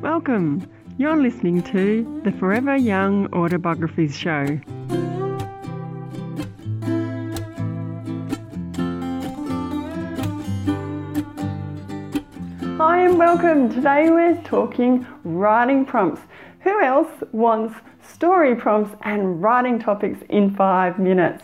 Welcome. You're listening to the Forever Young Autobiographies Show. Hi and welcome. Today we're talking writing prompts. Who else wants story prompts and writing topics in five minutes?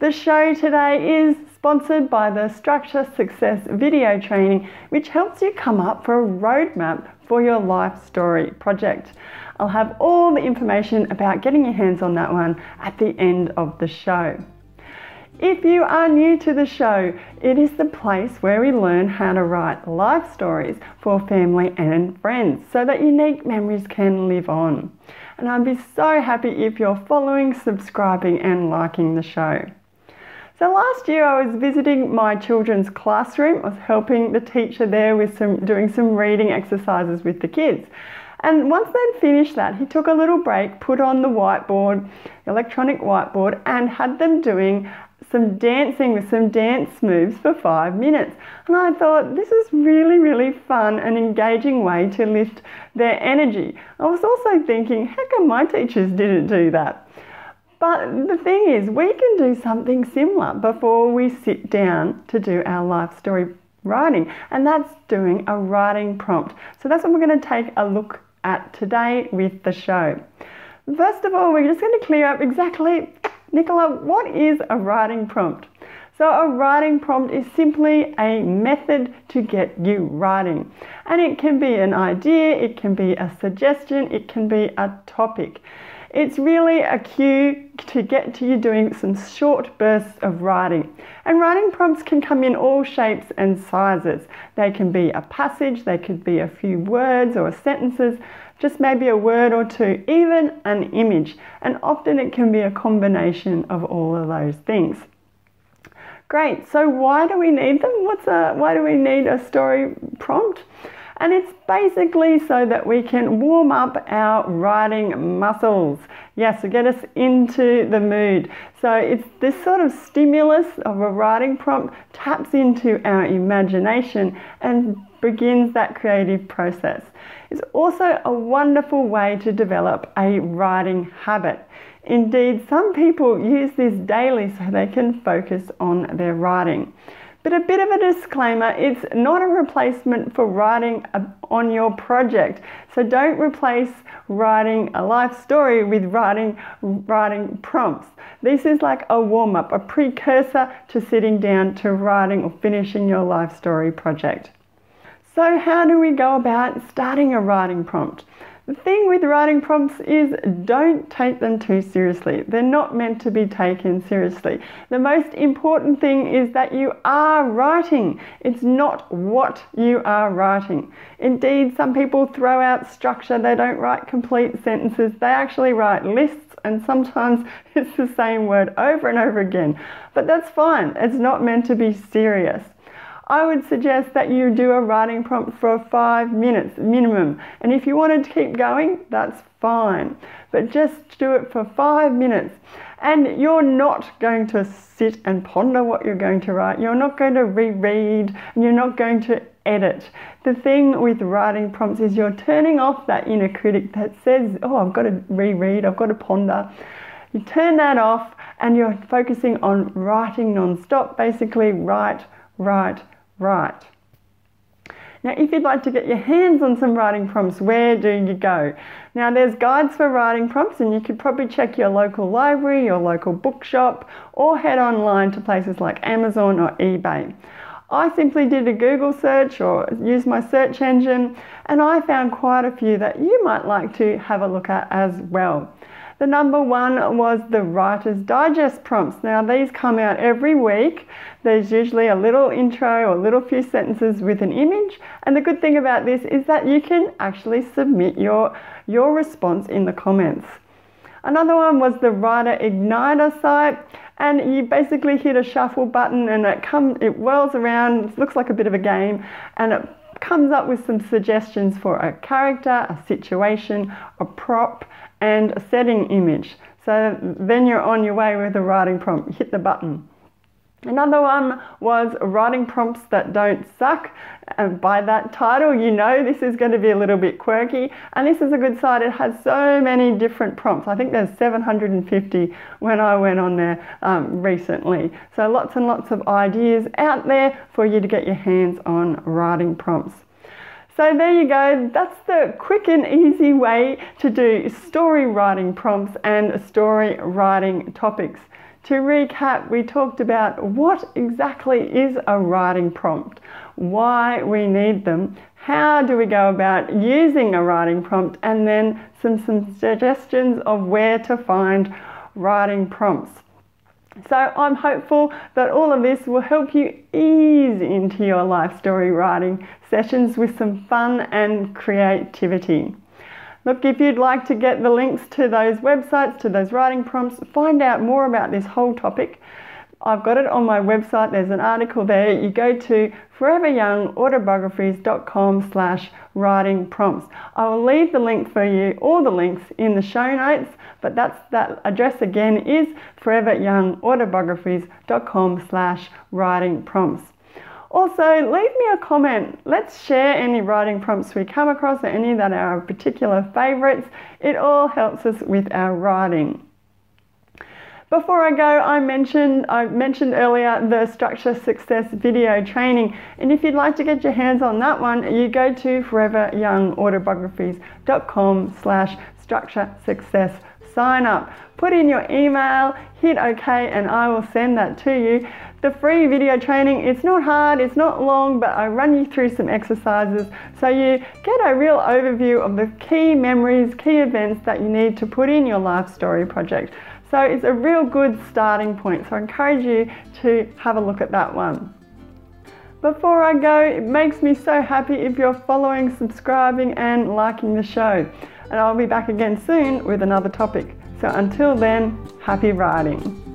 The show today is sponsored by the Structure Success video training, which helps you come up for a roadmap for your life story project. I'll have all the information about getting your hands on that one at the end of the show. If you are new to the show, it is the place where we learn how to write life stories for family and friends so that unique memories can live on. And I'd be so happy if you're following, subscribing, and liking the show. So last year I was visiting my children's classroom. I was helping the teacher there with some doing some reading exercises with the kids. And once they'd finished that, he took a little break, put on the whiteboard, electronic whiteboard, and had them doing some dancing with some dance moves for five minutes. And I thought this is really, really fun and engaging way to lift their energy. I was also thinking, how come my teachers didn't do that? But the thing is, we can do something similar before we sit down to do our life story writing, and that's doing a writing prompt. So that's what we're going to take a look at today with the show. First of all, we're just going to clear up exactly, Nicola, what is a writing prompt? So, a writing prompt is simply a method to get you writing. And it can be an idea, it can be a suggestion, it can be a topic. It's really a cue to get to you doing some short bursts of writing. And writing prompts can come in all shapes and sizes. They can be a passage, they could be a few words or sentences, just maybe a word or two, even an image. And often it can be a combination of all of those things. Great, so why do we need them? What's a, why do we need a story prompt? And it's basically so that we can warm up our writing muscles. Yes, to get us into the mood. So it's this sort of stimulus of a writing prompt taps into our imagination and begins that creative process. It's also a wonderful way to develop a writing habit. Indeed, some people use this daily so they can focus on their writing. But a bit of a disclaimer it's not a replacement for writing on your project. So don't replace writing a life story with writing, writing prompts. This is like a warm up, a precursor to sitting down to writing or finishing your life story project. So, how do we go about starting a writing prompt? The thing with writing prompts is don't take them too seriously. They're not meant to be taken seriously. The most important thing is that you are writing. It's not what you are writing. Indeed, some people throw out structure, they don't write complete sentences, they actually write lists, and sometimes it's the same word over and over again. But that's fine, it's not meant to be serious. I would suggest that you do a writing prompt for five minutes minimum. And if you wanted to keep going, that's fine. But just do it for five minutes. And you're not going to sit and ponder what you're going to write. You're not going to reread and you're not going to edit. The thing with writing prompts is you're turning off that inner critic that says, oh, I've got to reread, I've got to ponder. You turn that off and you're focusing on writing non-stop. Basically, write, write, Right. Now, if you'd like to get your hands on some writing prompts, where do you go? Now, there's guides for writing prompts, and you could probably check your local library, your local bookshop, or head online to places like Amazon or eBay. I simply did a Google search or used my search engine, and I found quite a few that you might like to have a look at as well. The number one was the Writer's Digest prompts. Now, these come out every week. There's usually a little intro or a little few sentences with an image. And the good thing about this is that you can actually submit your, your response in the comments. Another one was the Writer Igniter site and you basically hit a shuffle button and it comes it whirls around it looks like a bit of a game and it comes up with some suggestions for a character a situation a prop and a setting image. So then you're on your way with a writing prompt. Hit the button. Another one was writing prompts that don't suck. And by that title, you know this is going to be a little bit quirky. And this is a good site. It has so many different prompts. I think there's 750 when I went on there um, recently. So lots and lots of ideas out there for you to get your hands on writing prompts. So there you go. That's the quick and easy way to do story writing prompts and story writing topics. To recap, we talked about what exactly is a writing prompt, why we need them, how do we go about using a writing prompt, and then some, some suggestions of where to find writing prompts. So I'm hopeful that all of this will help you ease into your life story writing sessions with some fun and creativity. Look, if you'd like to get the links to those websites, to those writing prompts, find out more about this whole topic, I've got it on my website. There's an article there. You go to foreveryoungautobiographies.com slash writing prompts. I will leave the link for you, all the links in the show notes, but that's that address again is foreveryoungautobiographies.com slash writing prompts. Also, leave me a comment. Let's share any writing prompts we come across or any that are particular favourites. It all helps us with our writing. Before I go, I mentioned I mentioned earlier the structure success video training, and if you'd like to get your hands on that one, you go to foreveryoungautobiographies.com slash structure success sign up. Put in your email, hit OK, and I will send that to you. The free video training, it's not hard, it's not long, but I run you through some exercises so you get a real overview of the key memories, key events that you need to put in your life story project. So it's a real good starting point. So I encourage you to have a look at that one. Before I go, it makes me so happy if you're following, subscribing, and liking the show. And I'll be back again soon with another topic. So until then, happy writing.